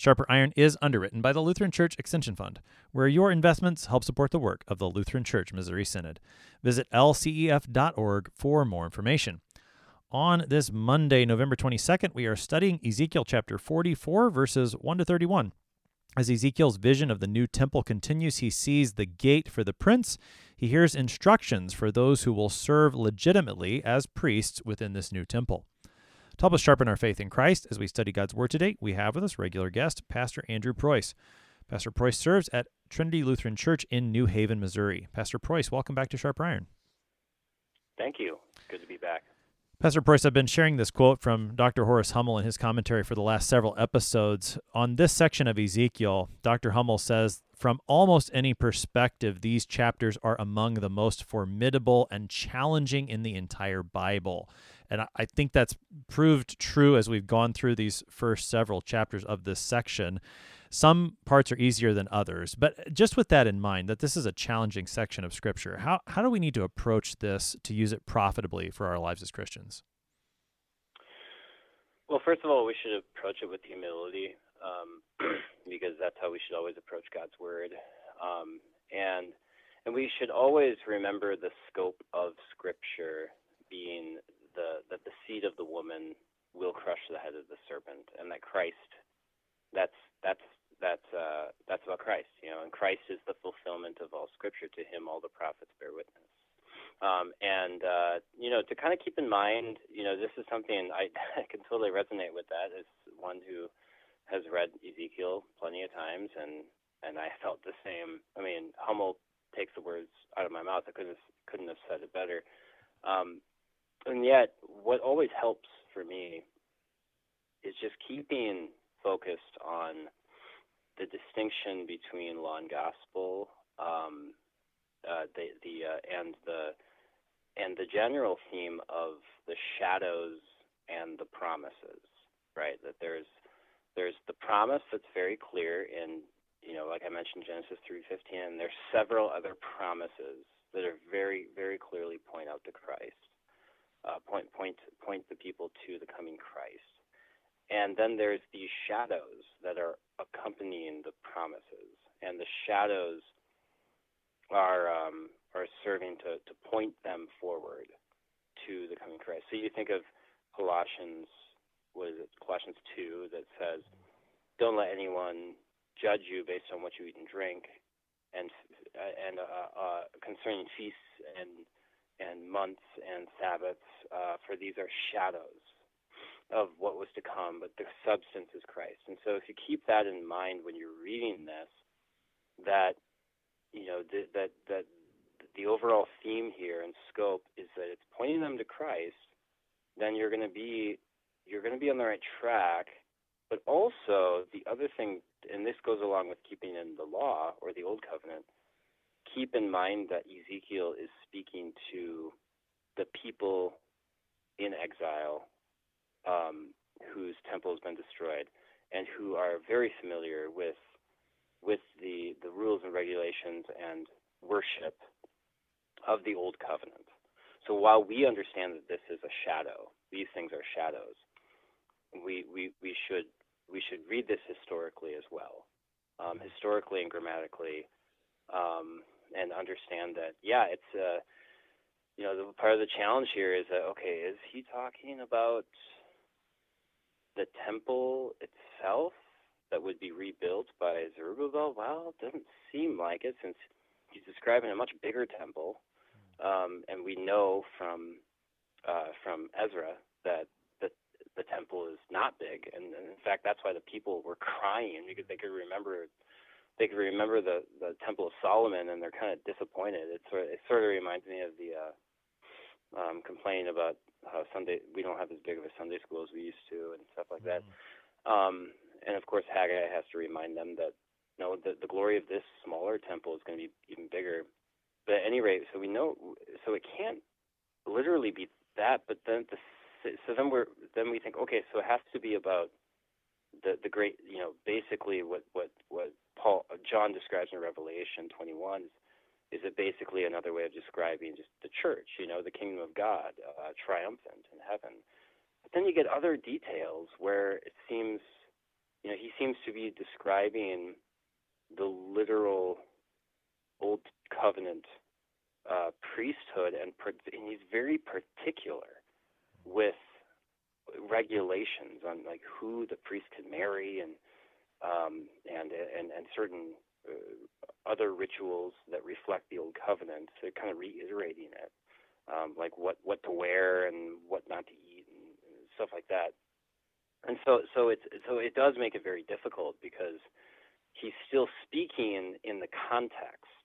Sharper Iron is underwritten by the Lutheran Church Extension Fund, where your investments help support the work of the Lutheran Church Missouri Synod. Visit lcef.org for more information. On this Monday, November 22nd, we are studying Ezekiel chapter 44, verses 1 to 31. As Ezekiel's vision of the new temple continues, he sees the gate for the prince. He hears instructions for those who will serve legitimately as priests within this new temple. To help us sharpen our faith in Christ as we study God's Word today, we have with us regular guest, Pastor Andrew Preuss. Pastor Preuss serves at Trinity Lutheran Church in New Haven, Missouri. Pastor Preuss, welcome back to Sharp Iron. Thank you. Good to be back. Pastor Preuss, I've been sharing this quote from Dr. Horace Hummel in his commentary for the last several episodes. On this section of Ezekiel, Dr. Hummel says, From almost any perspective, these chapters are among the most formidable and challenging in the entire Bible. And I think that's proved true as we've gone through these first several chapters of this section. Some parts are easier than others, but just with that in mind, that this is a challenging section of Scripture, how, how do we need to approach this to use it profitably for our lives as Christians? Well, first of all, we should approach it with humility um, because that's how we should always approach God's Word. Um, and, and we should always remember the scope of Scripture being the that the seed of the woman will crush the head of the serpent, and that Christ, that's that's that's uh, that's about Christ, you know, and Christ is the fulfillment of all Scripture. To Him, all the prophets bear witness. Um, and uh, you know, to kind of keep in mind, you know, this is something I, I can totally resonate with. That as one who has read Ezekiel plenty of times, and and I felt the same. I mean, Hummel takes the words out of my mouth. I couldn't couldn't have said it better. Um, and yet, what always helps for me is just keeping focused on the distinction between law and gospel, um, uh, the the uh, and the and the general theme of the shadows and the promises, right? That there's there's the promise that's very clear in you know, like I mentioned, Genesis 3:15, and there's several other promises that are very, very clearly point out to Christ uh, point point point the people to the coming Christ. And then there's these shadows that are accompanying the promises, and the shadows are um, are serving to, to point them forward to the coming Christ. So you think of Colossians, what is it? Colossians two that says, "Don't let anyone judge you based on what you eat and drink, and and uh, uh, concerning feasts and and months and Sabbaths, uh, for these are shadows of what was to come, but the substance is Christ. And so, if you keep that in mind when you're reading this, that you know th- that that the overall theme here and scope is that it's pointing them to Christ, then you're going to be you're going to be on the right track. But also the other thing, and this goes along with keeping in the law or the old covenant, keep in mind that Ezekiel is speaking to the people in exile um, whose temple has been destroyed and who are very familiar with with the, the rules and regulations and worship of the old covenant. So while we understand that this is a shadow, these things are shadows, we, we, we should we should read this historically as well. Um, historically and grammatically, um, and understand that yeah, it's uh, you know the part of the challenge here is that okay, is he talking about the temple itself that would be rebuilt by Zerubbabel? Well, it doesn't seem like it since he's describing a much bigger temple, um, and we know from uh, from Ezra that the the temple is not big, and, and in fact that's why the people were crying because they could remember they can remember the the Temple of Solomon and they're kind of disappointed. It sort of, it sort of reminds me of the uh, um, complaining about how Sunday we don't have as big of a Sunday school as we used to and stuff like that. Mm-hmm. Um, and of course, Haggai has to remind them that you know the, the glory of this smaller temple is going to be even bigger. but at any rate, so we know, so it can't literally be that. But then the so then we're then we think, okay, so it has to be about the the great, you know, basically what what what Paul John describes in Revelation 21 is it basically another way of describing just the church, you know, the kingdom of God, uh, triumphant in heaven. But then you get other details where it seems, you know, he seems to be describing the literal old covenant uh, priesthood, and, and he's very particular with regulations on like who the priest can marry and um, and and and certain uh, other rituals that reflect the old covenant. They're kind of reiterating it, um, like what what to wear and what not to eat and, stuff like that. And so so it's so it does make it very difficult because he's still speaking in, in the context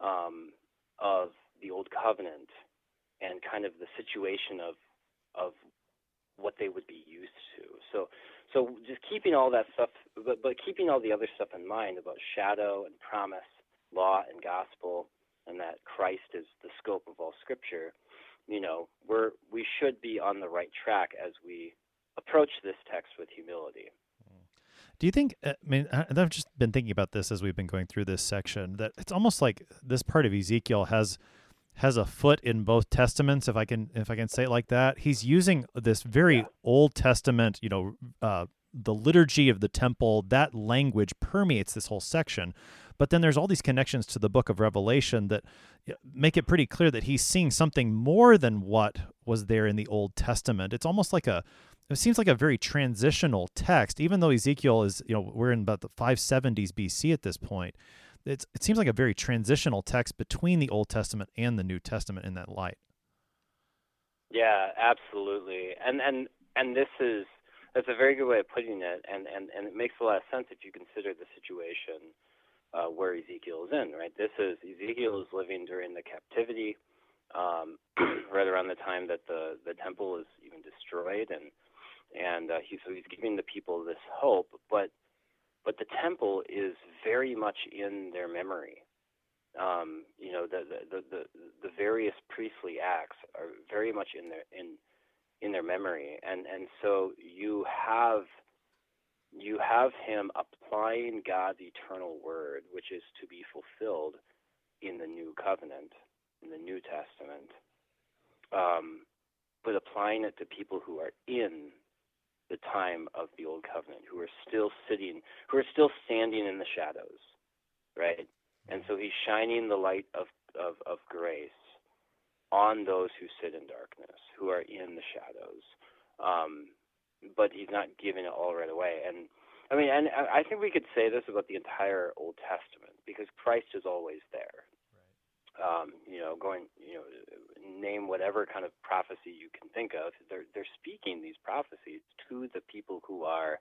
um, of the old covenant and kind of the situation of of what they would be used to. So so just keeping all that stuff but but keeping all the other stuff in mind about shadow and promise, law and gospel and that Christ is the scope of all scripture, you know, we're we should be on the right track as we approach this text with humility. Do you think? Uh, I mean, I've just been thinking about this as we've been going through this section. That it's almost like this part of Ezekiel has has a foot in both testaments, if I can if I can say it like that. He's using this very yeah. Old Testament, you know, uh, the liturgy of the temple. That language permeates this whole section. But then there's all these connections to the book of Revelation that make it pretty clear that he's seeing something more than what was there in the Old Testament. It's almost like a it seems like a very transitional text, even though Ezekiel is, you know, we're in about the 570s BC at this point. It's, it seems like a very transitional text between the Old Testament and the New Testament in that light. Yeah, absolutely. And and and this is that's a very good way of putting it, and and and it makes a lot of sense if you consider the situation uh, where Ezekiel is in. Right, this is Ezekiel is living during the captivity, um, right around the time that the the temple is even destroyed, and and uh, he, so he's giving the people this hope, but but the temple is very much in their memory. Um, you know, the, the the the various priestly acts are very much in their in in their memory, and and so you have you have him applying God's eternal word, which is to be fulfilled in the new covenant, in the New Testament, um, but applying it to people who are in the time of the old covenant, who are still sitting, who are still standing in the shadows, right? And so he's shining the light of, of, of grace on those who sit in darkness, who are in the shadows. Um, but he's not giving it all right away. And I mean, and I think we could say this about the entire Old Testament because Christ is always there. Um, you know, going, you know, name whatever kind of prophecy you can think of. They're they're speaking these prophecies to the people who are,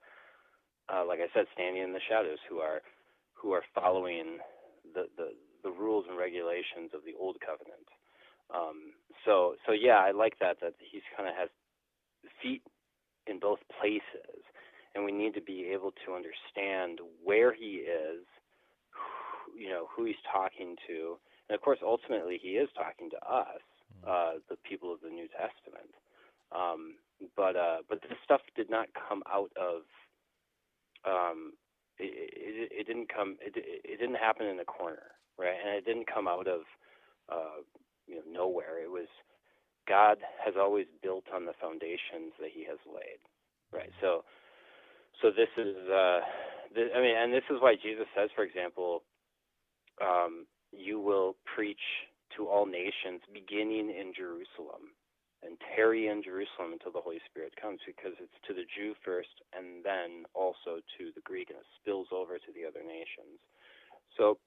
uh, like I said, standing in the shadows, who are who are following the the, the rules and regulations of the old covenant. Um, so so yeah, I like that that he's kind of has feet in both places, and we need to be able to understand where he is, who, you know, who he's talking to, and of course, ultimately, he is talking to us uh, the people of the New Testament. Um, but uh, but this stuff did not come out of um, it, it, it didn't come it, it didn't happen in a corner, right? And it didn't come out of uh, you know nowhere. It was God has always built on the foundations that He has laid, right? So so this is uh, this, I mean, and this is why Jesus says, for example, um, you will preach to all nations, beginning in Jerusalem, and tarry in Jerusalem until the Holy Spirit comes, because it's to the Jew first, and then also to the Greek, and it spills over to the other nations. So,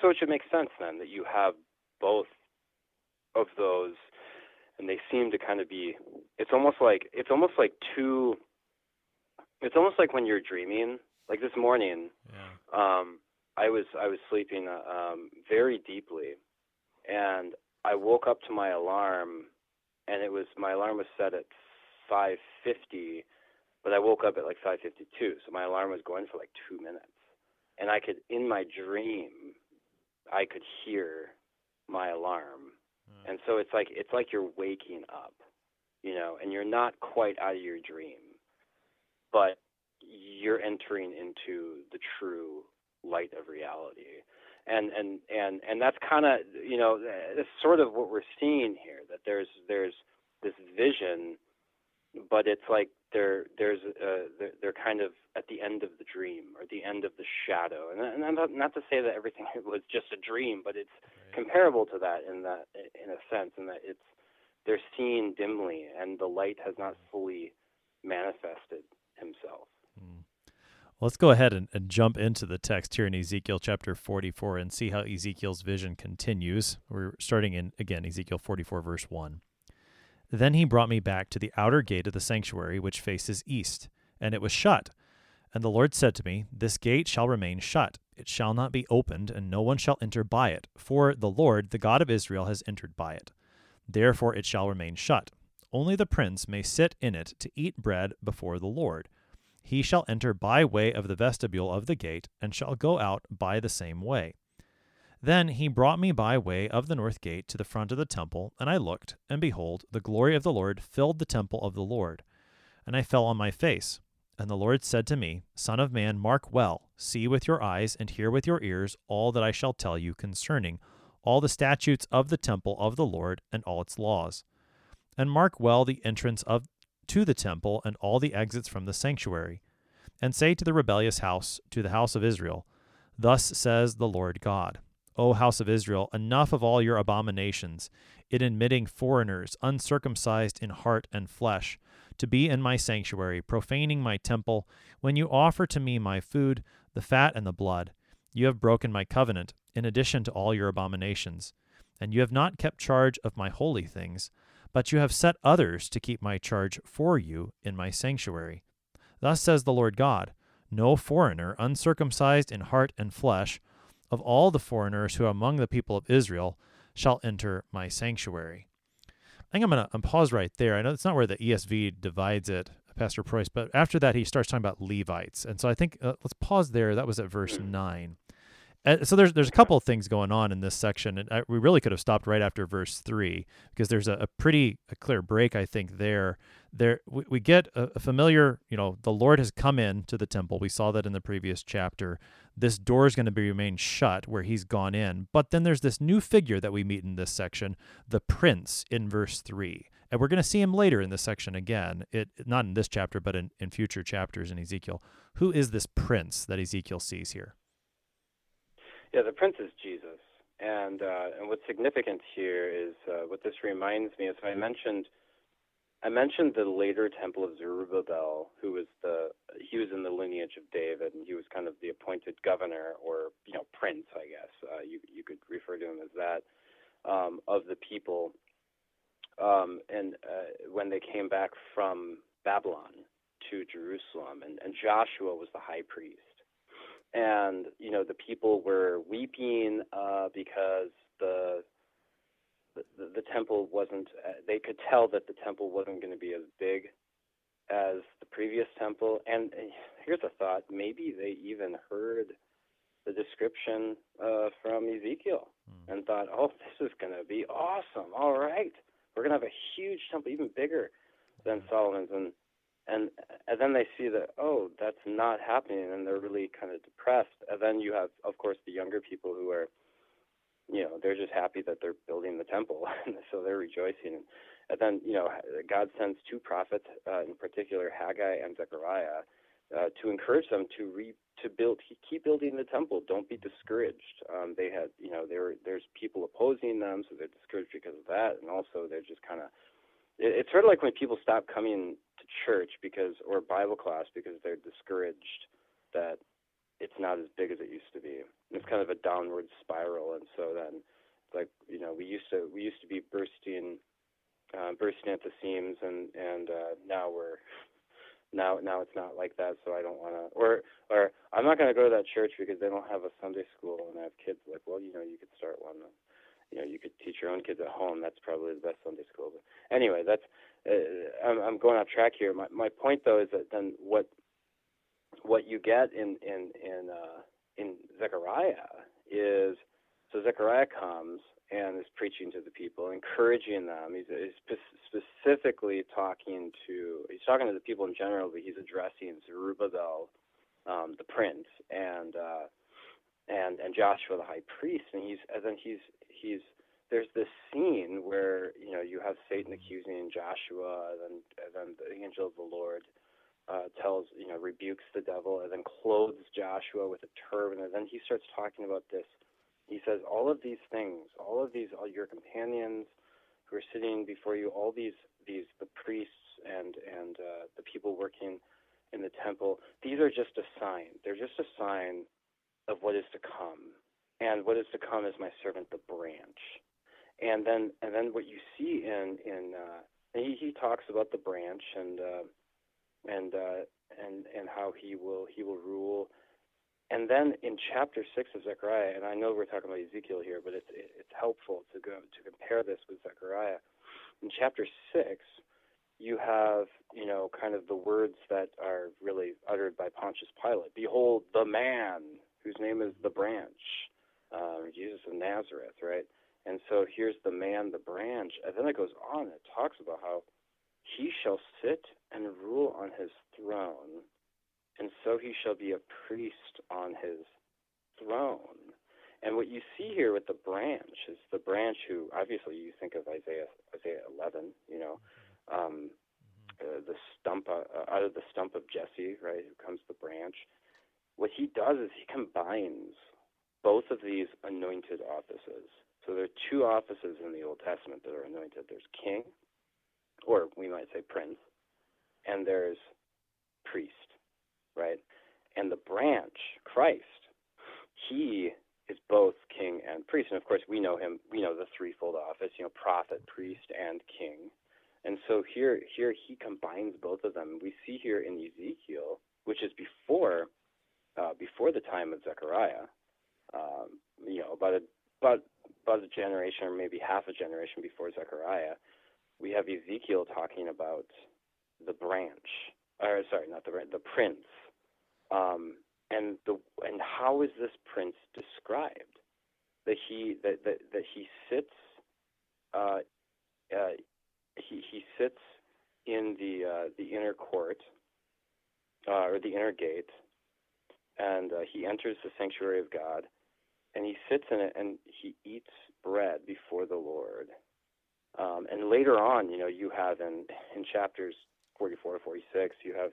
so it should make sense then that you have both of those, and they seem to kind of be. It's almost like it's almost like two. It's almost like when you're dreaming. Like this morning, yeah. um, I was I was sleeping um, very deeply, and I woke up to my alarm, and it was my alarm was set at 5:50, but I woke up at like 5:52, so my alarm was going for like two minutes, and I could in my dream, I could hear my alarm. And so it's like it's like you're waking up, you know, and you're not quite out of your dream, but you're entering into the true light of reality. And and and and that's kind of you know that's sort of what we're seeing here that there's there's this vision but it's like they're there's uh, they're, they're kind of at the end of the dream or the end of the shadow and, and not, not to say that everything was just a dream but it's right. comparable to that in that in a sense in that it's they're seeing dimly and the light has not fully manifested himself. Let's go ahead and, and, jump into the text here in Ezekiel chapter 44 and see how Ezekiel's vision continues. We're starting in, again, Ezekiel 44, verse 1. Then he brought me back to the outer gate of the sanctuary, which faces east, and it was shut. And the Lord said to me, This gate shall remain shut, it shall not be opened, and no one shall enter by it, for the Lord, the God of Israel, has entered by it. Therefore it shall remain shut. Only the prince may sit in it to eat bread before the Lord. He shall enter by way of the vestibule of the gate, and shall go out by the same way. Then he brought me by way of the north gate to the front of the temple, and I looked, and behold, the glory of the Lord filled the temple of the Lord. And I fell on my face. And the Lord said to me, Son of man, mark well, see with your eyes, and hear with your ears all that I shall tell you concerning all the statutes of the temple of the Lord and all its laws. And mark well the entrance of to the temple and all the exits from the sanctuary. And say to the rebellious house, to the house of Israel, Thus says the Lord God. O house of Israel, enough of all your abominations, in admitting foreigners, uncircumcised in heart and flesh, to be in my sanctuary, profaning my temple. When you offer to me my food, the fat and the blood, you have broken my covenant, in addition to all your abominations. And you have not kept charge of my holy things, but you have set others to keep my charge for you in my sanctuary. Thus says the Lord God No foreigner, uncircumcised in heart and flesh, of all the foreigners who are among the people of Israel shall enter my sanctuary. I think I'm going to pause right there. I know it's not where the ESV divides it, Pastor Preuss, but after that he starts talking about Levites. And so I think uh, let's pause there. That was at verse 9. Uh, so there's there's a couple of things going on in this section, and I, we really could have stopped right after verse three because there's a, a pretty a clear break, I think. There, there we, we get a, a, familiar, you know, the Lord has come in to the temple. We saw that in the previous chapter. This door is going to be remain shut where He's gone in, but then there's this new figure that we meet in this section, the Prince, in verse three, and we're going to see him later in this section again. It not in this chapter, but in in future chapters in Ezekiel. Who is this Prince that Ezekiel sees here? Yeah, the Prince is Jesus, and uh, and what's significant here is uh, what this reminds me is I mentioned I mentioned the later temple of Zerubbabel, who was the he was in the lineage of David, and he was kind of the appointed governor or you know prince, I guess uh, you you could refer to him as that um, of the people. Um, and uh, when they came back from Babylon to Jerusalem, and, and Joshua was the high priest and you know the people were weeping uh, because the, the the temple wasn't. Uh, they could tell that the temple wasn't going to be as big as the previous temple. And uh, here's a thought: maybe they even heard the description uh, from Ezekiel mm. and thought, "Oh, this is going to be awesome! All right, we're going to have a huge temple, even bigger than Solomon's." And and and then they see that oh that's not happening and they're really kind of depressed. And then you have of course the younger people who are you know they're just happy that they're building the temple so they're rejoicing. And then you know god sends two prophets uh, in particular haggai and zechariah uh, to encourage them to re to build keep building the temple. Don't be discouraged. Um, they had you know there there's people opposing them so they're discouraged because of that and also they're just kind of it, it's sort of like when people stop coming to church because or Bible class because they're discouraged that it's not as big as it used to be. And it's kind of a downward spiral, and so then, like you know, we used to we used to be bursting, uh, bursting at the seams, and and uh, now we're now now it's not like that. So I don't want to, or or I'm not going to go to that church because they don't have a Sunday school and I have kids. Like, well, you know, you could start one you know you could teach your own kids at home. That's probably the best Sunday school. But anyway, that's uh, I'm, I'm going off track here. My my point though is that then what what you get in in in uh, in Zechariah is So Zechariah comes and is preaching to the people, encouraging them. He's, he's specifically talking to he's talking to the people in general, but he's addressing Zerubbabel, um, the prince, and uh, and and Joshua the high priest, and he's and then he's he's there's this scene where you know you have Satan accusing Joshua, and then and then the angel of the Lord uh, tells you know rebukes the devil, and then clothes Joshua with a turban, and then he starts talking about this. He says all of these things, all of these, all your companions who are sitting before you, all these these the priests and and uh, the people working in the temple, these are just a sign. They're just a sign of what is to come. And what is to come is my servant the branch. And then and then what you see in in uh, he, he talks about the branch and uh, and uh, and and how he will he will rule. And then in chapter six of Zechariah, and I know we're talking about Ezekiel here, but it's it's helpful to go to compare this with Zechariah. In chapter six, you have you know kind of the words that are really uttered by Pontius Pilate. Behold, the man whose name is the branch, uh, Jesus of Nazareth, right? And so here's the man, the branch. And then it goes on. It talks about how he shall sit and rule on his throne, and so he shall be a priest on his throne. And what you see here with the branch is the branch who, obviously, you think of Isaiah, Isaiah 11, you know, um, uh, the stump uh, out of the stump of Jesse, right? Who comes the branch? What he does is he combines both of these anointed offices. So there are two offices in the Old Testament that are anointed. There's king, or we might say prince, and there's priest, right? And the branch, Christ, he is both king and priest. And of course, we know him, we know the threefold office, you know, prophet, priest, and king. And so here, here he combines both of them. We see here in Ezekiel, which is before uh, before the time of Zechariah, um, you know, about a, about about a generation or maybe half a generation before Zechariah, we have Ezekiel talking about the branch, or sorry, not the branch, the prince, um, and the and how is this prince described? That he that that, that he sits, uh, uh, he he sits in the uh, the inner court uh, or the inner gate and uh, he enters the sanctuary of God, and he sits in it and he eats bread before the Lord. Um, and later on, you know, you have in in chapters 44 to 46, you have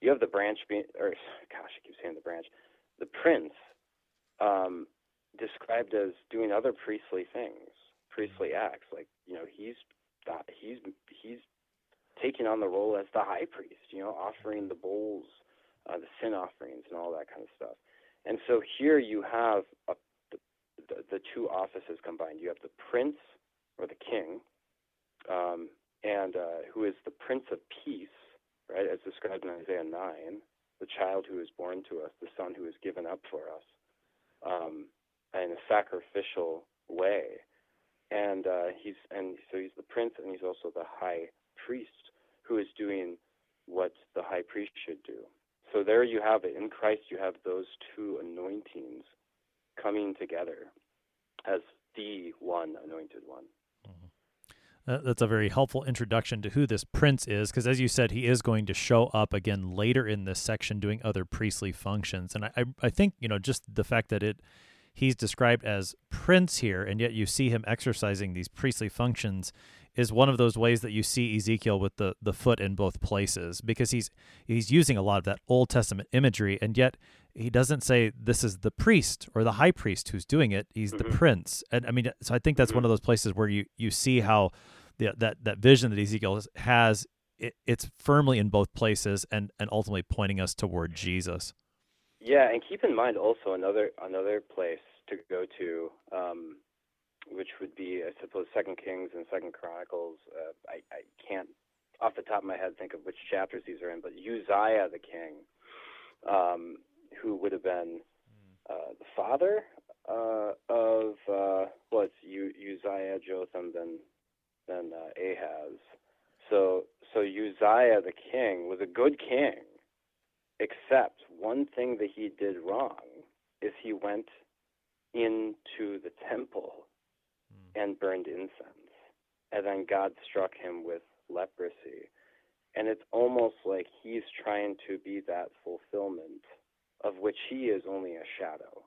you have the branch being, or gosh, I keep saying the branch, the prince, um, described as doing other priestly things, priestly acts. Like you know, he's he's he's taking on the role as the high priest. You know, offering the bowls uh, the sin offerings and all that kind of stuff. And so here you have a, the, the, two offices combined. You have the prince or the king, um, and uh, who is the prince of peace, right, as described in Isaiah 9, the child who is born to us, the son who is given up for us, um, in a sacrificial way. And uh, he's and so he's the prince, and he's also the high priest who is doing what the high priest should do. So there you have it. In Christ, you have those two anointings coming together as the one anointed one. Mm-hmm. that's a very helpful introduction to who this prince is, because as you said, he is going to show up again later in this section doing other priestly functions. And I, I, I think you know just the fact that it he's described as prince here, and yet you see him exercising these priestly functions is one of those ways that you see Ezekiel with the the foot in both places because he's he's using a lot of that Old Testament imagery and yet he doesn't say this is the priest or the high priest who's doing it he's mm-hmm. the prince and I mean so I think that's mm-hmm. one of those places where you you see how the, that that vision that Ezekiel has it, it's firmly in both places and and ultimately pointing us toward Jesus. Yeah, and keep in mind also another another place to go to um, which would be, I suppose, Second Kings and Second Chronicles. Uh, I, I can't, off the top of my head, think of which chapters these are in, but Uzziah the king, um, who would have been uh, the father uh, of uh, well, it's U- Uzziah, Jotham, then then uh, Ahaz. So so Uzziah the king was a good king, except one thing that he did wrong is he went into the temple. And burned incense. And then God struck him with leprosy. And it's almost like he's trying to be that fulfillment of which he is only a shadow,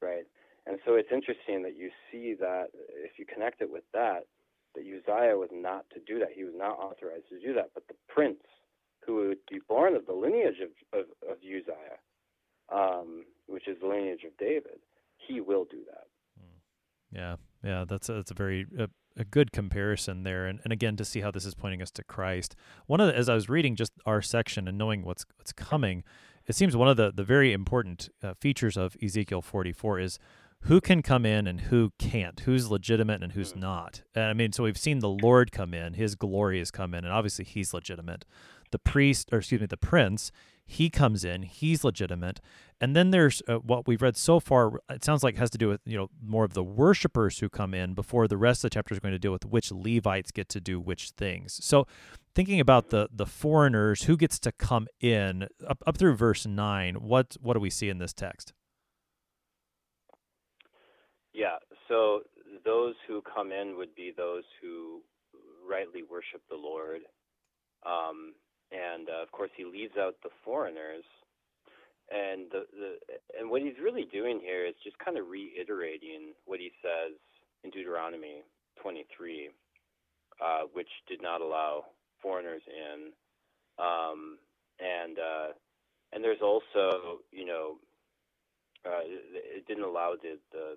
right? And so it's interesting that you see that if you connect it with that, that Uzziah was not to do that. He was not authorized to do that. But the prince who would be born of the lineage of, of, of Uzziah, um, which is the lineage of David, he will do that. Hmm. Yeah, yeah, that's a, that's a very a, a good comparison there, and and again to see how this is pointing us to Christ. One of the, as I was reading just our section and knowing what's what's coming, it seems one of the the very important uh, features of Ezekiel 44 is who can come in and who can't, who's legitimate and who's hmm. not. And I mean, so we've seen the Lord come in, His glory has come in, and obviously He's legitimate the priest, or excuse me, the prince, he comes in, he's legitimate. And then there's uh, what we've read so far, it sounds like has to do with, you know, more of the worshipers who come in before the rest of the chapter is going to deal with which Levites get to do which things. So thinking about the the foreigners, who gets to come in up, up through verse 9, what what do we see in this text? Yeah, so those who come in would be those who rightly worship the Lord. Um, and uh, of course he leaves out the foreigners. And the, the and what he's really doing here is just kind of reiterating what he says in Deuteronomy 23, uh, which did not allow foreigners in. Um, and uh, and there's also you know uh, it didn't allow the, the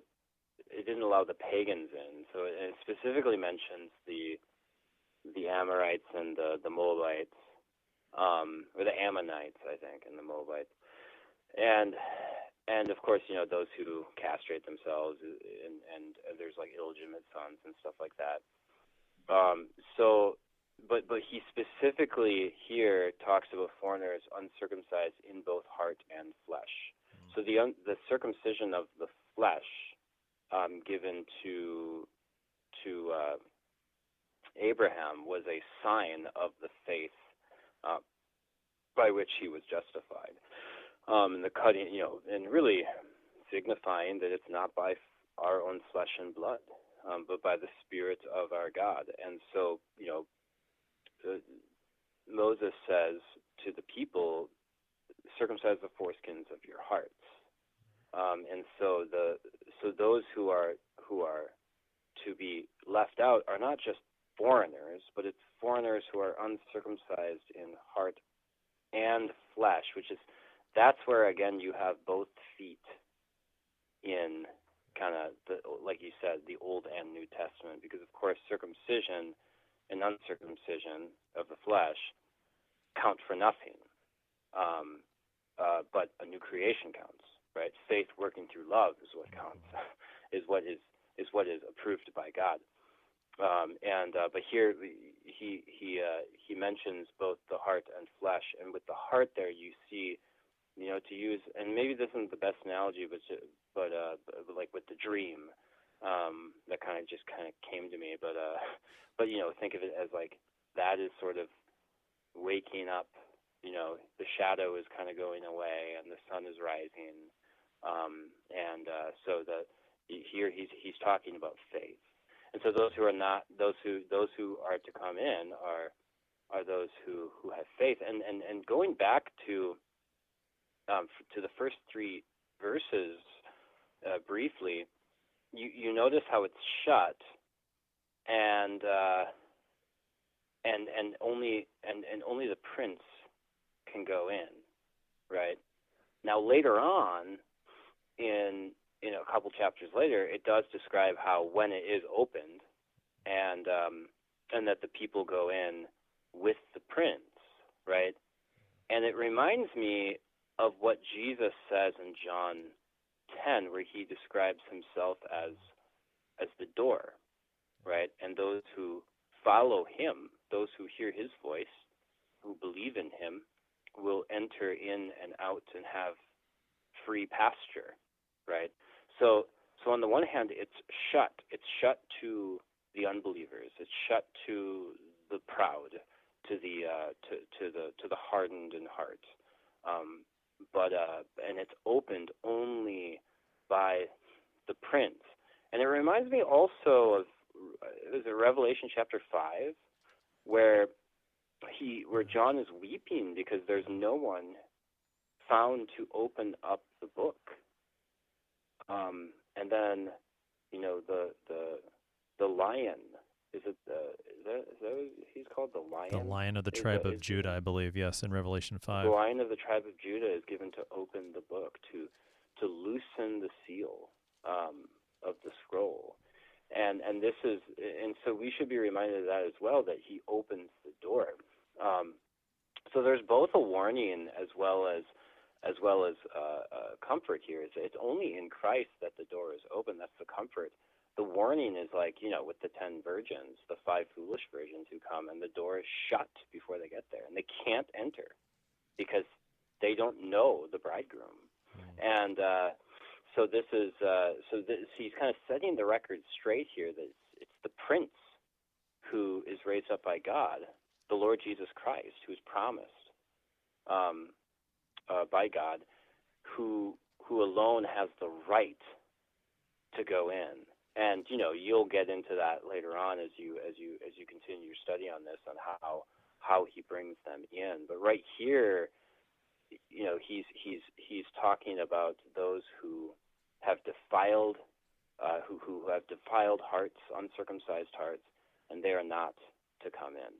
it didn't allow the pagans in. So it specifically mentions the the Amorites and the the Moabites um, or the Ammonites, I think, and the Moabites, and and of course, you know those who castrate themselves, and, and there's like illegitimate sons and stuff like that. Um, so, but but he specifically here talks about foreigners uncircumcised in both heart and flesh. Mm-hmm. So the un, the circumcision of the flesh um, given to to uh, Abraham was a sign of the faith uh, by which he was justified. Um, and the cutting, you know, and really signifying that it's not by our own flesh and blood, um, but by the Spirit of our God. And so, you know, Moses says to the people, circumcise the foreskins of your hearts. Um, and so the so those who are who are to be left out are not just foreigners, but it's foreigners who are uncircumcised in heart and flesh, which is that's where again you have both feet in kind of the like you said the Old and New Testament, because of course circumcision and uncircumcision of the flesh count for nothing, um, uh, but a new creation counts, right? Faith working through love is what counts, is what is is what is approved by God. Um, and uh, but here he he uh, he mentions both the heart and flesh, and with the heart there you see, you know, to use and maybe this isn't the best analogy, but but uh, but like with the dream, um, that kind of just kind of came to me. But uh, but you know, think of it as like that is sort of waking up. You know, the shadow is kind of going away, and the sun is rising. Um, and uh, so that here he's he's talking about faith and so those who are not those who those who are to come in are are those who who have faith. And and and going back to um, to the first three verses uh, briefly you you notice how it's shut and uh, and and only and and only the prince can go in right? Now later on in you know, a couple chapters later, it does describe how when it is opened, and um, and that the people go in with the prince, right? And it reminds me of what Jesus says in John 10, where he describes himself as as the door, right? And those who follow him, those who hear his voice, who believe in him, will enter in and out and have free pasture, right? So, so on the one hand, it's shut. It's shut to the unbelievers. It's shut to the proud, to the uh, to to the to the hardened in heart. Um, but uh, and it's opened only by the prince. And it reminds me also of it Revelation chapter five, where he where John is weeping because there's no one found to open up the book. Um, and then, you know, the the the lion is it the is that, is that he's called the lion? The lion of the Is tribe the- of Judah, I believe. Yes, in Revelation five. The lion of the tribe of Judah is given to open the book to to loosen the seal um, of the scroll, and and this is and so we should be reminded of that as well that he opens the door. Um, so there's both a warning as well as as well as uh, uh, comfort here. It's, it's only in Christ that the door is open. That's the comfort. The warning is like you know with the ten virgins, the five foolish virgins who come, and the door is shut before they get there, and they can't enter because they don't know the bridegroom. And uh, so this is uh, so this, he's kind of setting the record straight here that it's, it's the prince who is raised up by God, the Lord Jesus Christ, who's promised um, uh, by God, who who alone has the right to go in. And you know you'll get into that later on as you as you as you continue your study on this on how how he brings them in. But right here, you know he's he's he's talking about those who have defiled uh, who who have defiled hearts, uncircumcised hearts, and they are not to come in.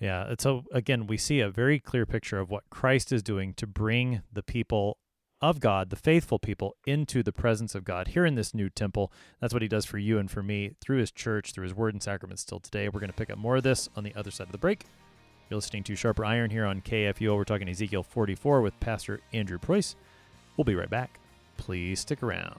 Yeah. So again, we see a very clear picture of what Christ is doing to bring the people of God, the faithful people, into the presence of God here in this new temple. That's what he does for you and for me through his church, through his word and sacraments still today. We're going to pick up more of this on the other side of the break. You're listening to Sharper Iron here on KFUO. We're talking Ezekiel 44 with Pastor Andrew Preuss. We'll be right back. Please stick around.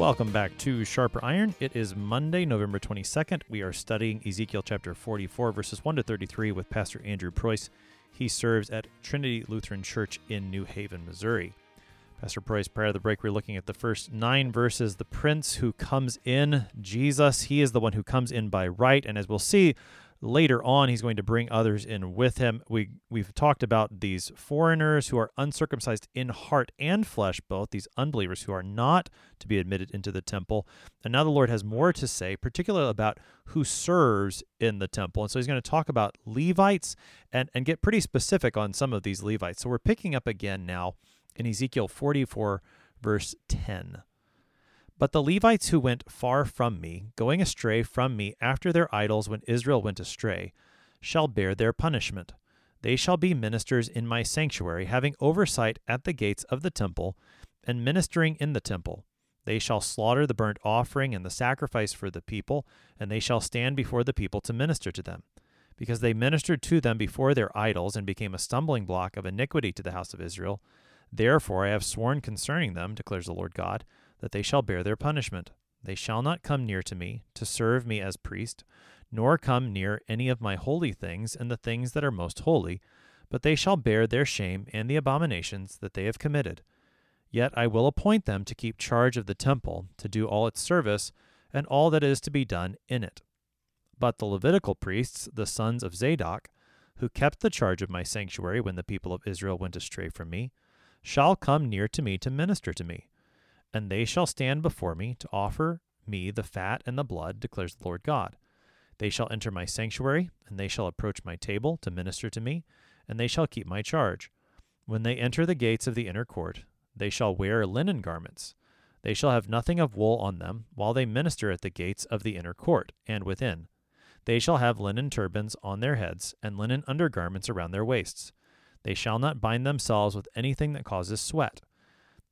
Welcome back to Sharper Iron. It is Monday, November 22nd. We are studying Ezekiel chapter 44, verses 1 to 33 with Pastor Andrew Preuss. He serves at Trinity Lutheran Church in New Haven, Missouri. Pastor Preuss, prior to the break, we are looking at the first nine verses. The prince who comes in, Jesus, he is the one who comes in by right. And as we'll see later on, he's going to bring others in with him. We, we've talked about these foreigners who are uncircumcised in heart and flesh, both these unbelievers who are not to be admitted into the temple. And now the Lord has more to say, particularly about who serves in the temple. And so he's going to talk about Levites and, and get pretty specific on some of these Levites. So we're picking up again now in Ezekiel 44, verse 10. But the Levites who went far from me, going astray from me after their idols when Israel went astray, shall bear their punishment. They shall be ministers in my sanctuary, having oversight at the gates of the temple, and ministering in the temple. They shall slaughter the burnt offering and the sacrifice for the people, and they shall stand before the people to minister to them. Because they ministered to them before their idols, and became a stumbling block of iniquity to the house of Israel, therefore I have sworn concerning them, declares the Lord God, that they shall bear their punishment. They shall not come near to me to serve me as priest, nor come near any of my holy things and the things that are most holy, but they shall bear their shame and the abominations that they have committed. Yet I will appoint them to keep charge of the temple, to do all its service, and all that is to be done in it. But the Levitical priests, the sons of Zadok, who kept the charge of my sanctuary when the people of Israel went astray from me, shall come near to me to minister to me. And they shall stand before me to offer me the fat and the blood, declares the Lord God. They shall enter my sanctuary, and they shall approach my table to minister to me, and they shall keep my charge. When they enter the gates of the inner court, they shall wear linen garments. They shall have nothing of wool on them, while they minister at the gates of the inner court, and within. They shall have linen turbans on their heads, and linen undergarments around their waists. They shall not bind themselves with anything that causes sweat.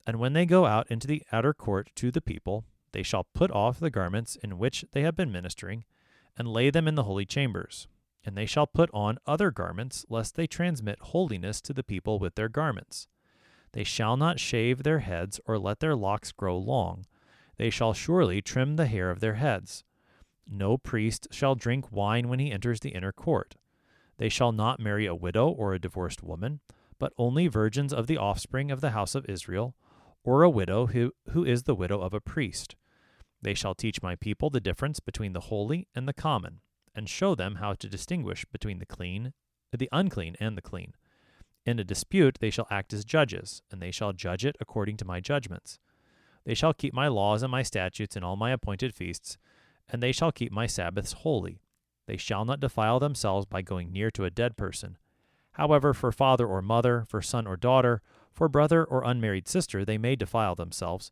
And when they go out into the outer court to the people, they shall put off the garments in which they have been ministering, and lay them in the holy chambers. And they shall put on other garments, lest they transmit holiness to the people with their garments. They shall not shave their heads or let their locks grow long. They shall surely trim the hair of their heads. No priest shall drink wine when he enters the inner court. They shall not marry a widow or a divorced woman, but only virgins of the offspring of the house of Israel, or a widow who, who is the widow of a priest. They shall teach my people the difference between the holy and the common, and show them how to distinguish between the clean, the unclean, and the clean. In a dispute they shall act as judges, and they shall judge it according to my judgments. They shall keep my laws and my statutes in all my appointed feasts, and they shall keep my Sabbaths holy. They shall not defile themselves by going near to a dead person. However, for father or mother, for son or daughter, for brother or unmarried sister, they may defile themselves.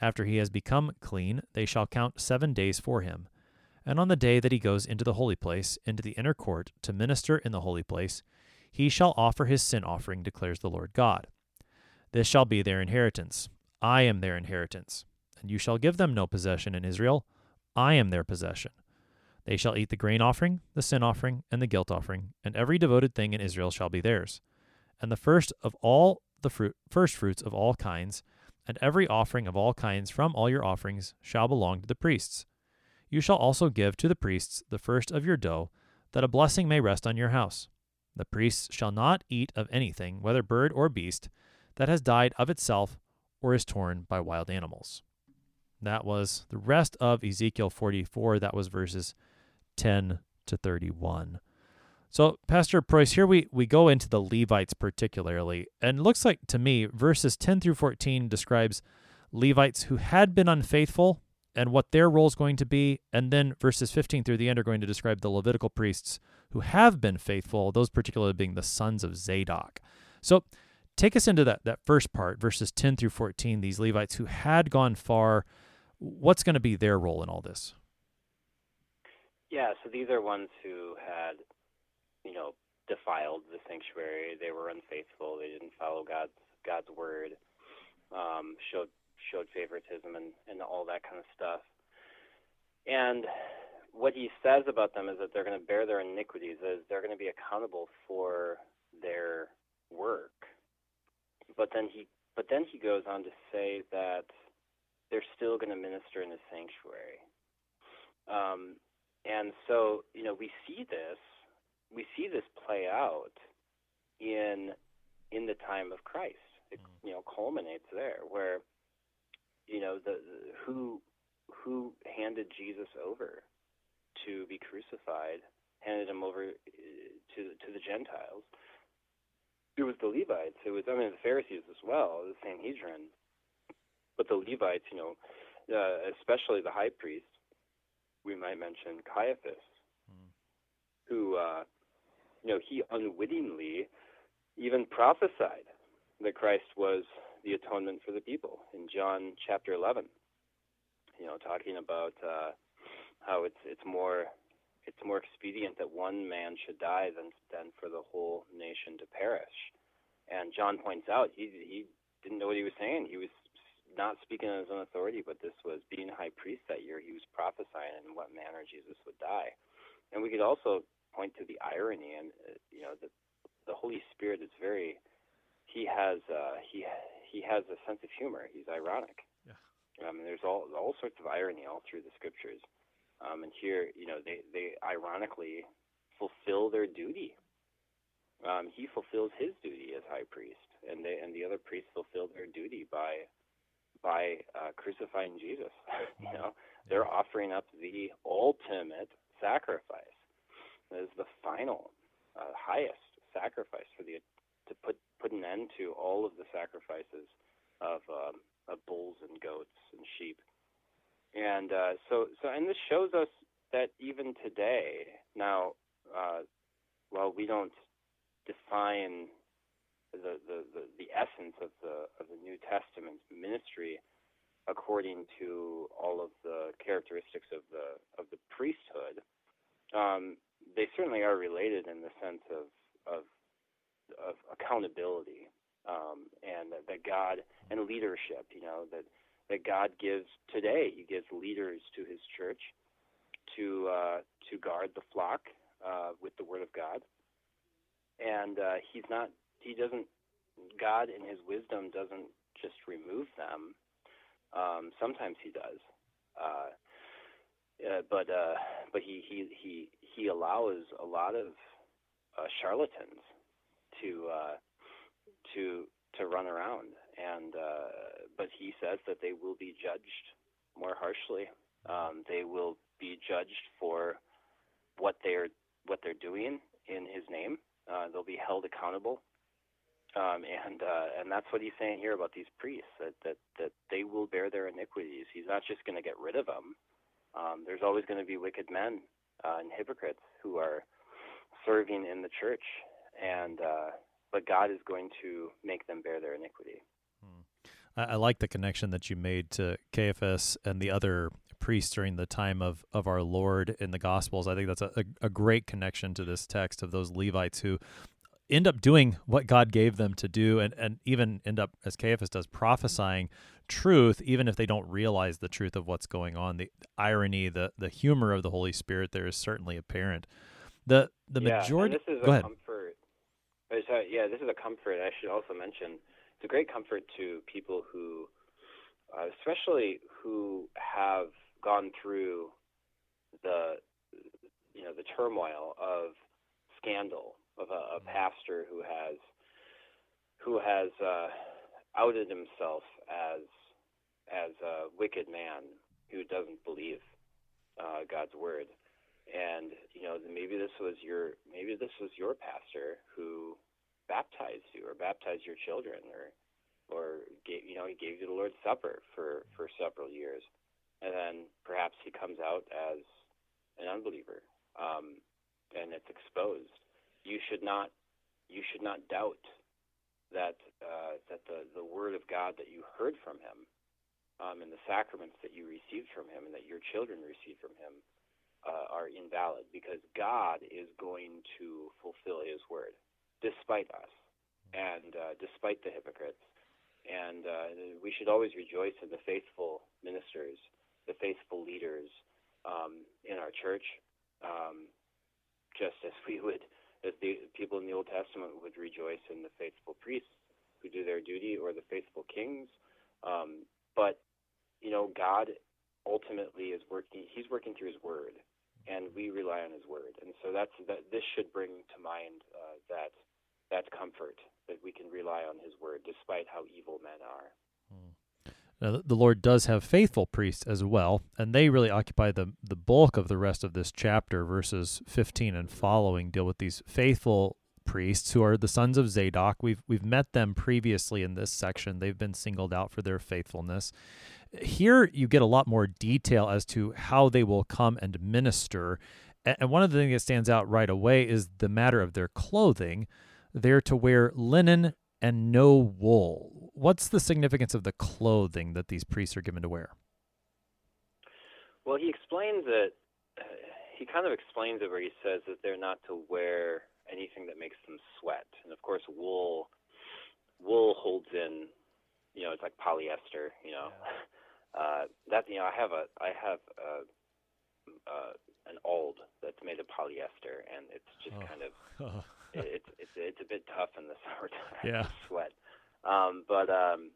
After he has become clean, they shall count seven days for him. And on the day that he goes into the holy place, into the inner court, to minister in the holy place, he shall offer his sin offering, declares the Lord God. This shall be their inheritance. I am their inheritance. And you shall give them no possession in Israel. I am their possession. They shall eat the grain offering, the sin offering, and the guilt offering, and every devoted thing in Israel shall be theirs. And the first of all the fruit, first fruits of all kinds, and every offering of all kinds from all your offerings shall belong to the priests. You shall also give to the priests the first of your dough, that a blessing may rest on your house. The priests shall not eat of anything, whether bird or beast, that has died of itself or is torn by wild animals. That was the rest of Ezekiel 44. That was verses 10 to 31. So, Pastor Preuss, here we, we go into the Levites particularly, and it looks like to me, verses 10 through 14 describes Levites who had been unfaithful and what their role is going to be, and then verses 15 through the end are going to describe the Levitical priests who have been faithful, those particularly being the sons of Zadok. So, take us into that, that first part, verses 10 through 14, these Levites who had gone far. What's going to be their role in all this? Yeah, so these are ones who had you know, defiled the sanctuary. They were unfaithful. They didn't follow God's God's word. Um, showed showed favoritism and and all that kind of stuff. And what he says about them is that they're going to bear their iniquities. Is they're going to be accountable for their work. But then he but then he goes on to say that they're still going to minister in the sanctuary. Um, and so, you know, we see this we see this play out in in the time of Christ. It mm. you know culminates there, where you know the, the who who handed Jesus over to be crucified, handed him over uh, to to the Gentiles. It was the Levites. It was I mean the Pharisees as well, the Sanhedrin. But the Levites, you know, uh, especially the high priest, we might mention Caiaphas, mm. who uh, you know, he unwittingly even prophesied that Christ was the atonement for the people in John chapter 11. You know, talking about uh, how it's it's more it's more expedient that one man should die than than for the whole nation to perish. And John points out he he didn't know what he was saying. He was not speaking on his own authority, but this was being high priest that year. He was prophesying in what manner Jesus would die. And we could also point to the irony, and uh, you know, the the Holy Spirit is very he has uh, he he has a sense of humor. He's ironic. Yeah. Um, there's all all sorts of irony all through the scriptures. Um, and here, you know, they they ironically fulfill their duty. Um, he fulfills his duty as high priest, and they and the other priests fulfill their duty by by uh, crucifying Jesus. you know, they're offering up the ultimate sacrifice is the final, uh, highest sacrifice for the to put put an end to all of the sacrifices of um, of bulls and goats and sheep. And uh, so so and this shows us that even today, now, uh, while we don't define the, the, the, the essence of the of the New Testament ministry according to all of the characteristics of the of the priesthood, um, they certainly are related in the sense of of, of accountability um, and that, that God and leadership. You know that that God gives today. He gives leaders to His church to uh, to guard the flock uh, with the Word of God, and uh, He's not. He doesn't. God, in His wisdom, doesn't just remove them. Um, sometimes He does. Uh, but uh, but he, he he he allows a lot of uh, charlatans to uh, to to run around, and uh, but he says that they will be judged more harshly. Um, they will be judged for what they're what they're doing in his name. Uh, they'll be held accountable, um, and uh, and that's what he's saying here about these priests that that that they will bear their iniquities. He's not just going to get rid of them um, there's always going to be wicked men uh, and hypocrites who are serving in the church, and uh, but God is going to make them bear their iniquity. Hmm. I, I like the connection that you made to Caiaphas and the other priests during the time of, of our Lord in the Gospels. I think that's a, a, a great connection to this text of those Levites who end up doing what God gave them to do and, and even end up, as Caiaphas does, prophesying truth, even if they don't realize the truth of what's going on. The irony, the the humor of the Holy Spirit there is certainly apparent. The the yeah, majority. this is a comfort. Sorry, yeah, this is a comfort. I should also mention it's a great comfort to people who, uh, especially who have gone through the, you know, the turmoil of scandal of a, a mm-hmm. pastor who has, who has uh, outed himself as as a wicked man who doesn't believe uh, God's word. And you know, maybe this was your maybe this was your pastor who baptized you or baptized your children or or gave you know he gave you the Lord's Supper for for several years, and then perhaps he comes out as an unbeliever, um, and it's exposed. You should not you should not doubt that uh, that the the word of God that you heard from him um, and the sacraments that you received from him and that your children received from him uh, are invalid because God is going to fulfill his word despite us and uh, despite the hypocrites. And uh, we should always rejoice in the faithful ministers, the faithful leaders um, in our church, um, just as we would, as the people in the Old Testament would rejoice in the faithful priests who do their duty or the faithful kings. Um, but you know, God ultimately is working. He's working through His Word, and we rely on His Word. And so that's that. This should bring to mind uh, that that comfort that we can rely on His Word, despite how evil men are. Now, the Lord does have faithful priests as well, and they really occupy the the bulk of the rest of this chapter. Verses 15 and following deal with these faithful priests who are the sons of Zadok. We've we've met them previously in this section. They've been singled out for their faithfulness. Here you get a lot more detail as to how they will come and minister. And one of the things that stands out right away is the matter of their clothing. They're to wear linen and no wool. What's the significance of the clothing that these priests are given to wear? Well, he explains it. Uh, he kind of explains it where he says that they're not to wear anything that makes them sweat. And of course, wool wool holds in, you know, it's like polyester. You know, yeah. uh, that you know, I have a I have a, uh, an old that's made of polyester, and it's just oh. kind of oh. it's it's it's a bit tough in the summertime. Yeah, sweat. Um, but um,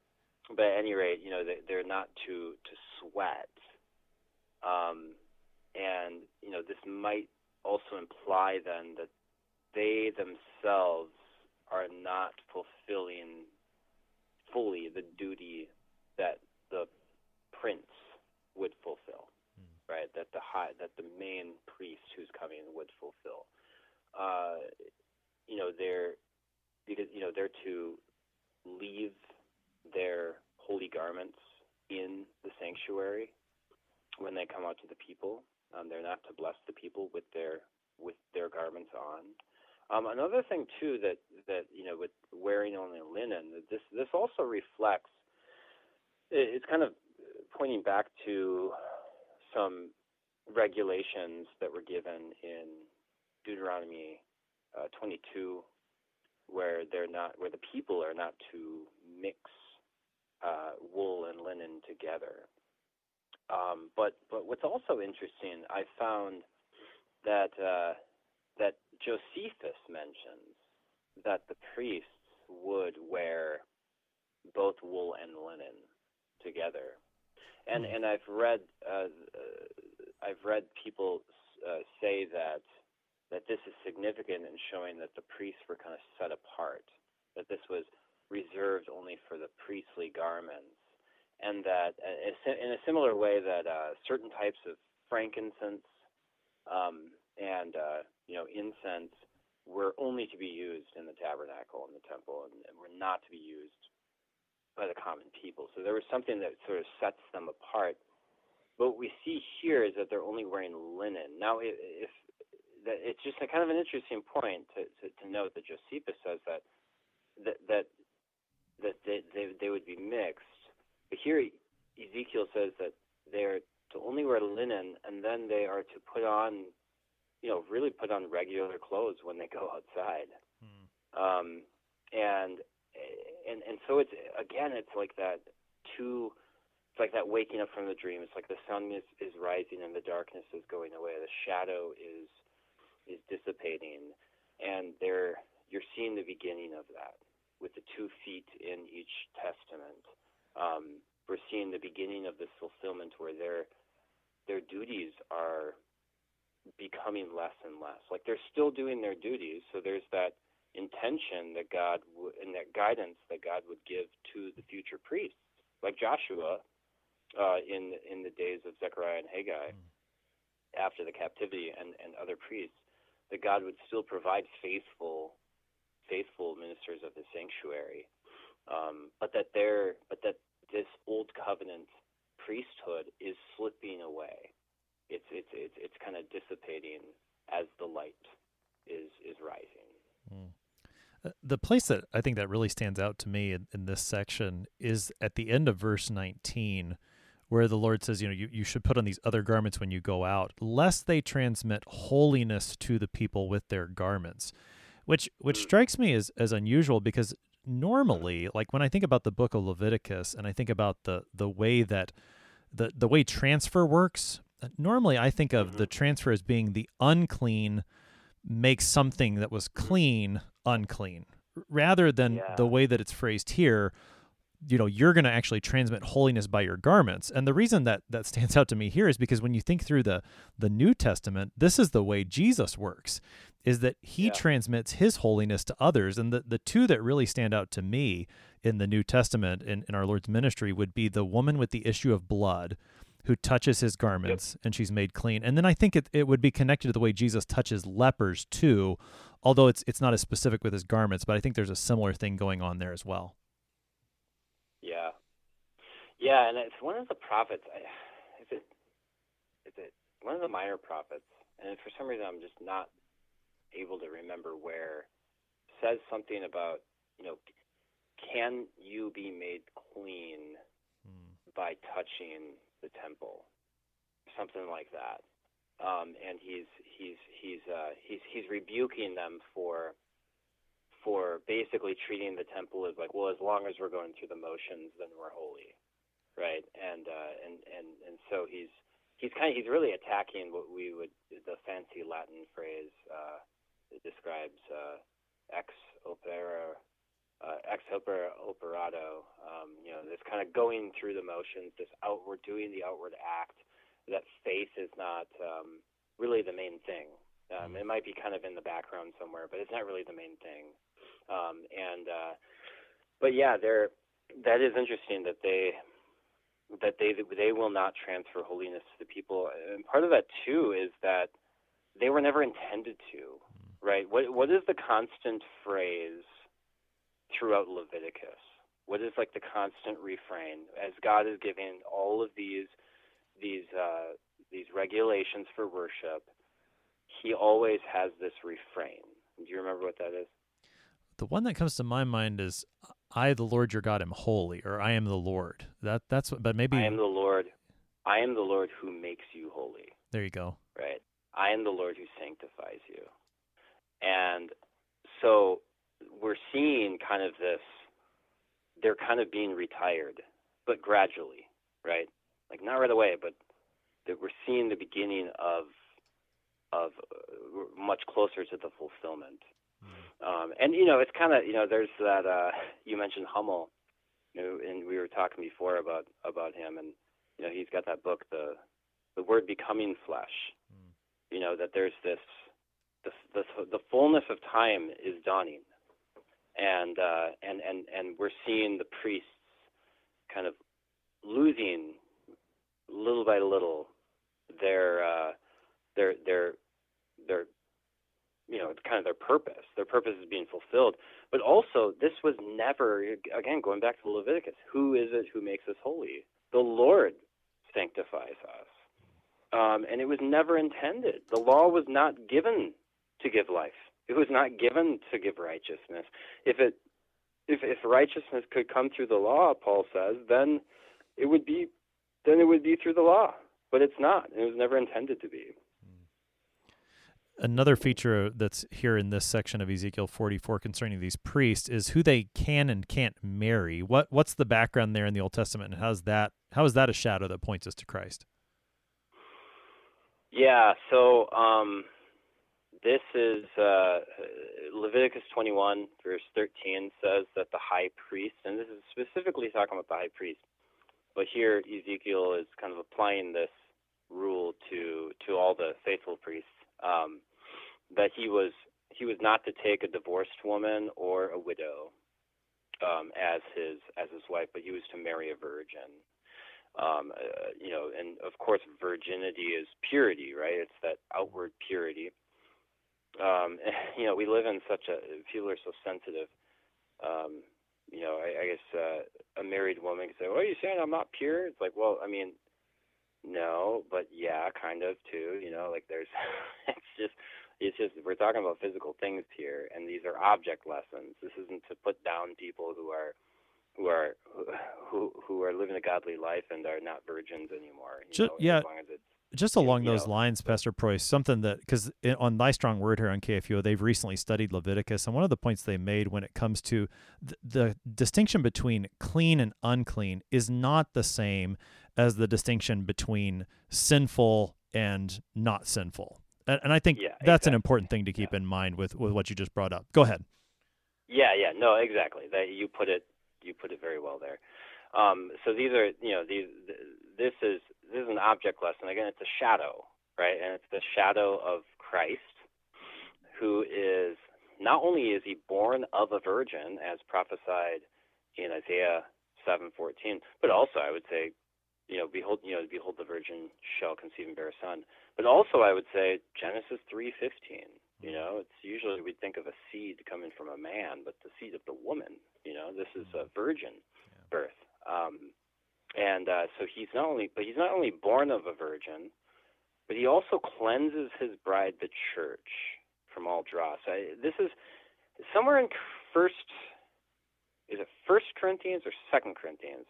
but at any rate, you know, they, they're not to to sweat. Um, and you know, this might also imply then that they themselves are not fulfilling fully the duty that the prince would fulfill, mm. right? That the high, that the main priest who's coming would fulfill. Uh, you know, they're because you know they're to leave their holy garments in the sanctuary when they come out to the people. Um, they're not to bless the people with their with their garments on. Um, another thing too that that you know with wearing only linen, this this also reflects. It's kind of pointing back to some regulations that were given in Deuteronomy uh, 22, where they're not where the people are not to mix uh, wool and linen together. Um, but but what's also interesting, I found that uh, that Josephus mentions that the priests would wear both wool and linen together, and Hmm. and I've read uh, uh, I've read people uh, say that that this is significant in showing that the priests were kind of set apart, that this was reserved only for the priestly garments, and that uh, in a similar way that uh, certain types of frankincense um, and uh, you know incense were only to be used in the tabernacle and the temple, and, and were not to be used by the common people. So there was something that sort of sets them apart. But what we see here is that they're only wearing linen. Now, if, if that it's just a kind of an interesting point to, to, to note that Josephus says that that that that they, they they would be mixed. But here Ezekiel says that they're to only wear linen, and then they are to put on, you know, really put on regular clothes when they go outside. Um, and and and so it's again, it's like that two. It's like that waking up from the dream. It's like the sun is, is rising and the darkness is going away. The shadow is is dissipating, and there you're seeing the beginning of that with the two feet in each testament. Um, we're seeing the beginning of this fulfillment where their their duties are becoming less and less. Like they're still doing their duties, so there's that intention that God w- and that guidance that God would give to the future priests, like Joshua uh, in in the days of Zechariah and Haggai after the captivity, and and other priests, that God would still provide faithful faithful ministers of the sanctuary, um, but that there but that this old covenant priesthood is slipping away. It's it's it's it's kind of dissipating as the light is is rising. Uh, The place that I think that really stands out to me in, in this section is at the end of verse 19, where the Lord says, you know, you, you should put on these other garments when you go out, lest they transmit holiness to the people with their garments. Which which Mm. strikes me as, as unusual because normally, like when I think about the book of Leviticus and I think about the the way that the the way transfer works, uh, normally I think of the transfer as being the unclean makes something that was clean unclean rather than Yeah. the way that it's phrased here you know you're going to actually transmit holiness by your garments and the reason that that stands out to me here is because when you think through the the new testament this is the way jesus works is that he Yeah. transmits his holiness to others and the, the two that really stand out to me in the new testament in, in our lord's ministry would be the woman with the issue of blood who touches his garments and she's made clean. And then I think it, it would be connected to the way Jesus touches lepers too, although it's it's not as specific with his garments, but I think there's a similar thing going on there as well. Yeah, and it's one of the prophets. I, is it is it one of the minor prophets? And for some reason, I'm just not able to remember where says something about you know, can you be made clean by touching the temple, something like that. Um, and he's he's he's uh, he's he's rebuking them for for basically treating the temple as like, well, as long as we're going through the motions, then we're holy, right? And uh, and and and so he's he's kind of he's really attacking what we would the fancy Latin phrase uh, describes uh, ex opere uh, ex opere operato. Um, you know, this kind of going through the motions, this outward doing the outward act. That faith is not um, really the main thing. Um, it might be kind of in the background somewhere, but it's not really the main thing. Um, and uh, but yeah, they're that is interesting that they that they they will not transfer holiness to the people, and part of that too is that they were never intended to, right? What what is the constant phrase throughout Leviticus? What is like the constant refrain as God is giving all of these these uh, these regulations for worship? He always has this refrain. Do you remember what that is? The one that comes to my mind is I the Lord your God am holy or I am the Lord. That that's what but maybe I am the Lord. I am the Lord who makes you holy. there you go. Right. I am the Lord who sanctifies you. And so we're seeing kind of this they're kind of being retired. but gradually, right? Like not right away, but that we're seeing the beginning of of uh, much closer to the fulfillment. Um, and you know, it's kind of you know, there's that uh, you mentioned Hummel, you know, and we were talking before about about him, and you know, he's got that book, the the word becoming flesh. Mm. You know that there's this the, the the fullness of time is dawning, and uh, and and and we're seeing the priests kind of losing little by little their uh, their their their you know it's kind of their purpose. Their purpose is being fulfilled. But also, this was never again going back to Leviticus. Who is it who makes us holy? The Lord sanctifies us. Um, and it was never intended. The law was not given to give life. It was not given to give righteousness. If it if if righteousness could come through the law, Paul says, then it would be then it would be through the law. But it's not. It was never intended to be. Another feature that's here in this section of Ezekiel 44 concerning these priests is who they can and can't marry. What what's the background there in the Old Testament, and how's that how is that a shadow that points us to Christ? Yeah, so um, this is uh, Leviticus 21, verse 13 says that the high priest, and this is specifically talking about the high priest, but here Ezekiel is kind of applying this rule to to all the faithful priests um, that he was he was not to take a divorced woman or a widow um, as his as his wife, but he was to marry a virgin. Um, uh, you know, and of course, virginity is purity, right? It's that outward purity um, you know, we live in such a people are so sensitive. Um, you know, I, I guess uh, a married woman can say, "Well, are you saying I'm not pure?" It's like, well, I mean, no, but yeah, kind of too. You know, like there's, it's just, it's just we're talking about physical things here, and these are object lessons. This isn't to put down people who are, who are, who who are living a godly life and are not virgins anymore. You know, yeah. As as just along those know. lines, Pastor Preuss, something that because on Thy Strong Word here on KFUO, they've recently studied Leviticus, and one of the points they made when it comes to th- the distinction between clean and unclean is not the same as the distinction between sinful and not sinful. And, and I think yeah, that's exactly. an important thing to keep yeah. in mind with with what you just brought up. Go ahead. Yeah, yeah, no, exactly. That you put it you put it very well there. Um, so these are you know these this is this is an object lesson. Again, it's a shadow, right? And it's the shadow of Christ, who is not only is he born of a virgin, as prophesied in Isaiah 7:14, but also I would say, you know, behold, you know, behold, the virgin shall conceive and bear a son. But also I would say Genesis 3:15. You know, it's usually we think of a seed coming from a man, but the seed of the woman. You know, this is a virgin birth. Um, and uh, so he's not only, but he's not only born of a virgin, but he also cleanses his bride, the church, from all dross. I, this is somewhere in First, is it First Corinthians or Second Corinthians?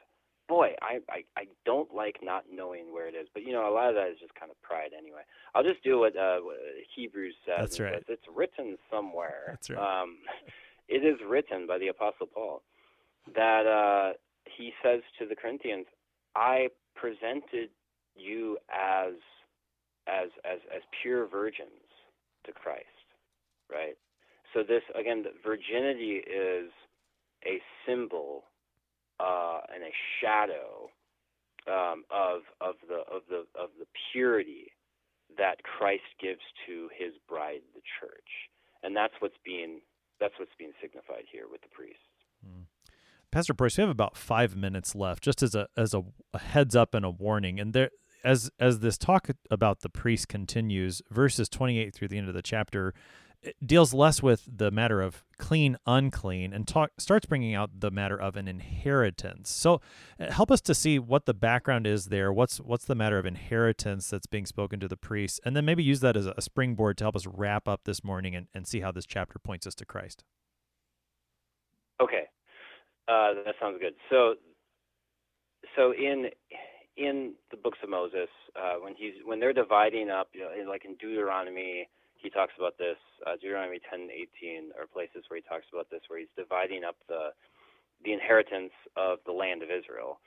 Boy, I, I I don't like not knowing where it is, but you know a lot of that is just kind of pride anyway. I'll just do what, uh, what Hebrews says. That's right. Says, it's written somewhere. That's right. Um, it is written by the Apostle Paul that uh, he says to the Corinthians, I presented you as as as as pure virgins to Christ, right? So this again, virginity is a symbol uh, and a shadow um, of of the of the of the purity that Christ gives to His bride, the church, and that's what's being that's what's being signified here with the priests. Mm. Pastor Preuss, we have about five minutes left, just as a as a, a, heads up and a warning. And there, as as this talk about the priest continues, verses twenty eight through the end of the chapter deals less with the matter of clean unclean and talk starts bringing out the matter of an inheritance. So uh, help us to see what the background is there. What's what's the matter of inheritance that's being spoken to the priests? And then maybe use that as a springboard to help us wrap up this morning and, and see how this chapter points us to christ. Okay. Uh, that sounds good. So, so in in the books of Moses, uh, when he's when they're dividing up, you know, like in Deuteronomy, he talks about this. Uh, Deuteronomy 10, 18 are places where he talks about this, where he's dividing up the the inheritance of the land of Israel.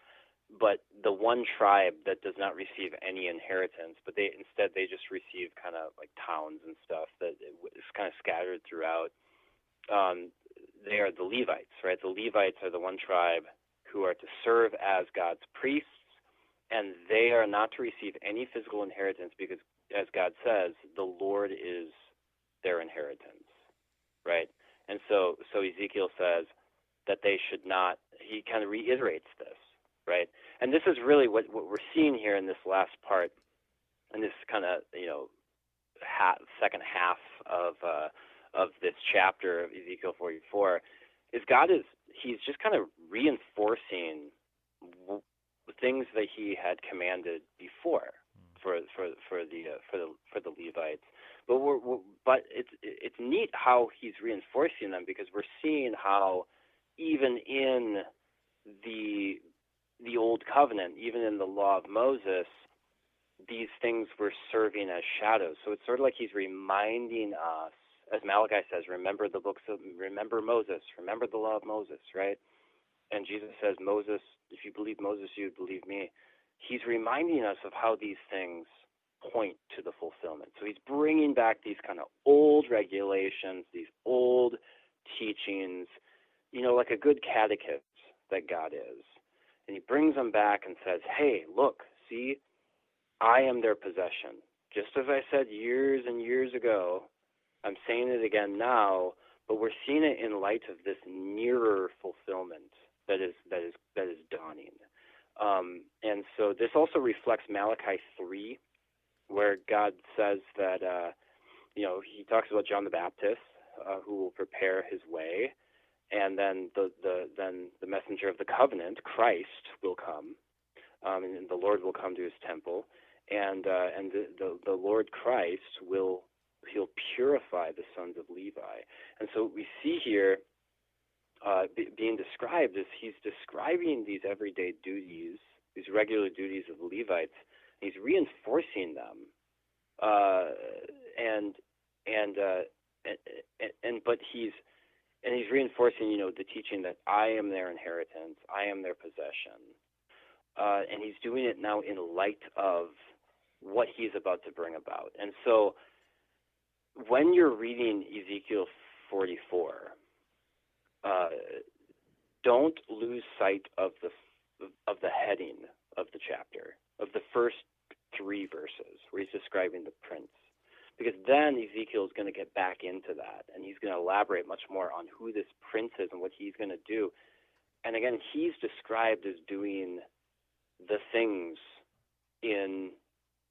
but the one tribe that does not receive any inheritance, but they instead they just receive kind of like towns and stuff that is kind of scattered throughout. Um, they are the Levites, right? The Levites are the one tribe who are to serve as God's priests, and they are not to receive any physical inheritance because, as God says, the Lord is their inheritance, right? And so, so Ezekiel says that they should not. He kind of reiterates this, right? And this is really what what we're seeing here in this last part, in this kind of you know, half, second half of uh, of this chapter of Ezekiel 44, is God is he's just kind of reinforcing w- things that he had commanded before for for for the uh, for the for the Levites. But we're, we're, but it's it's neat how he's reinforcing them because we're seeing how even in the the old covenant, even in the law of Moses, these things were serving as shadows. So it's sort of like he's reminding us, as Malachi says, remember the books of remember Moses, remember the law of Moses, right? And Jesus says, Moses, if you believe Moses, you'd believe me. He's reminding us of how these things point to the fulfillment. So he's bringing back these kind of old regulations, these old teachings, you know, like a good catechist that God is. And he brings them back and says, hey, look, see, I am their possession. Just as I said years and years ago, I'm saying it again now, but we're seeing it in light of this nearer fulfillment that is that is that is dawning. Um, and so this also reflects Malachi three, where God says that uh, you know he talks about John the Baptist uh, who will prepare his way, and then the, the then the messenger of the covenant, Christ, will come, um, and the Lord will come to his temple, and uh, and the, the the Lord Christ will he'll purify the sons of Levi, and so we see here. Uh, be, being described is he's describing these everyday duties, these regular duties of the Levites, he's reinforcing them, uh, and and, uh, and and and but he's and he's reinforcing, you know, the teaching that I am their inheritance, I am their possession, uh, and he's doing it now in light of what he's about to bring about. And so, when you're reading Ezekiel 44, uh, don't lose sight of the of the heading of the chapter, of the first three verses, where he's describing the prince because then Ezekiel is going to get back into that and he's going to elaborate much more on who this prince is and what he's going to do. And again, he's described as doing the things in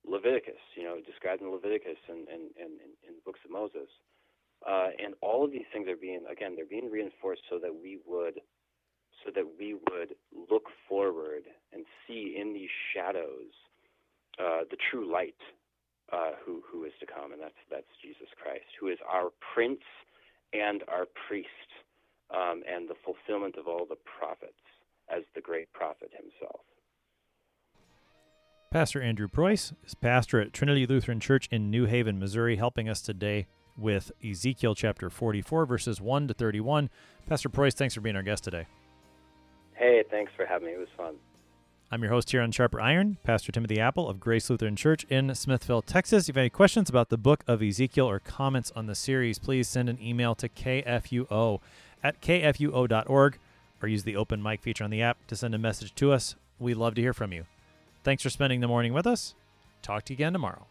Leviticus, you know, described in Leviticus and in, in, in, books of Moses. Uh, and all of these things are being, again, they're being reinforced so that we would, so that we would look forward and see in these shadows uh, the true light uh, who who is to come, and that's that's Jesus Christ, who is our Prince and our Priest, um, and the fulfillment of all the prophets as the great prophet himself. Pastor Andrew Preuss is pastor at Trinity Lutheran Church in New Haven, Missouri, helping us today with Ezekiel chapter 44, verses 1 to 31. Pastor Preuss, thanks for being our guest today. Hey, thanks for having me. It was fun. I'm your host here on Sharper Iron, Pastor Timothy Appel of Grace Lutheran Church in Smithville, Texas. If you have any questions about the book of Ezekiel or comments on the series, please send an email to kfuo at kfuo.org or use the open mic feature on the app to send a message to us. We love to hear from you. Thanks for spending the morning with us. Talk to you again tomorrow.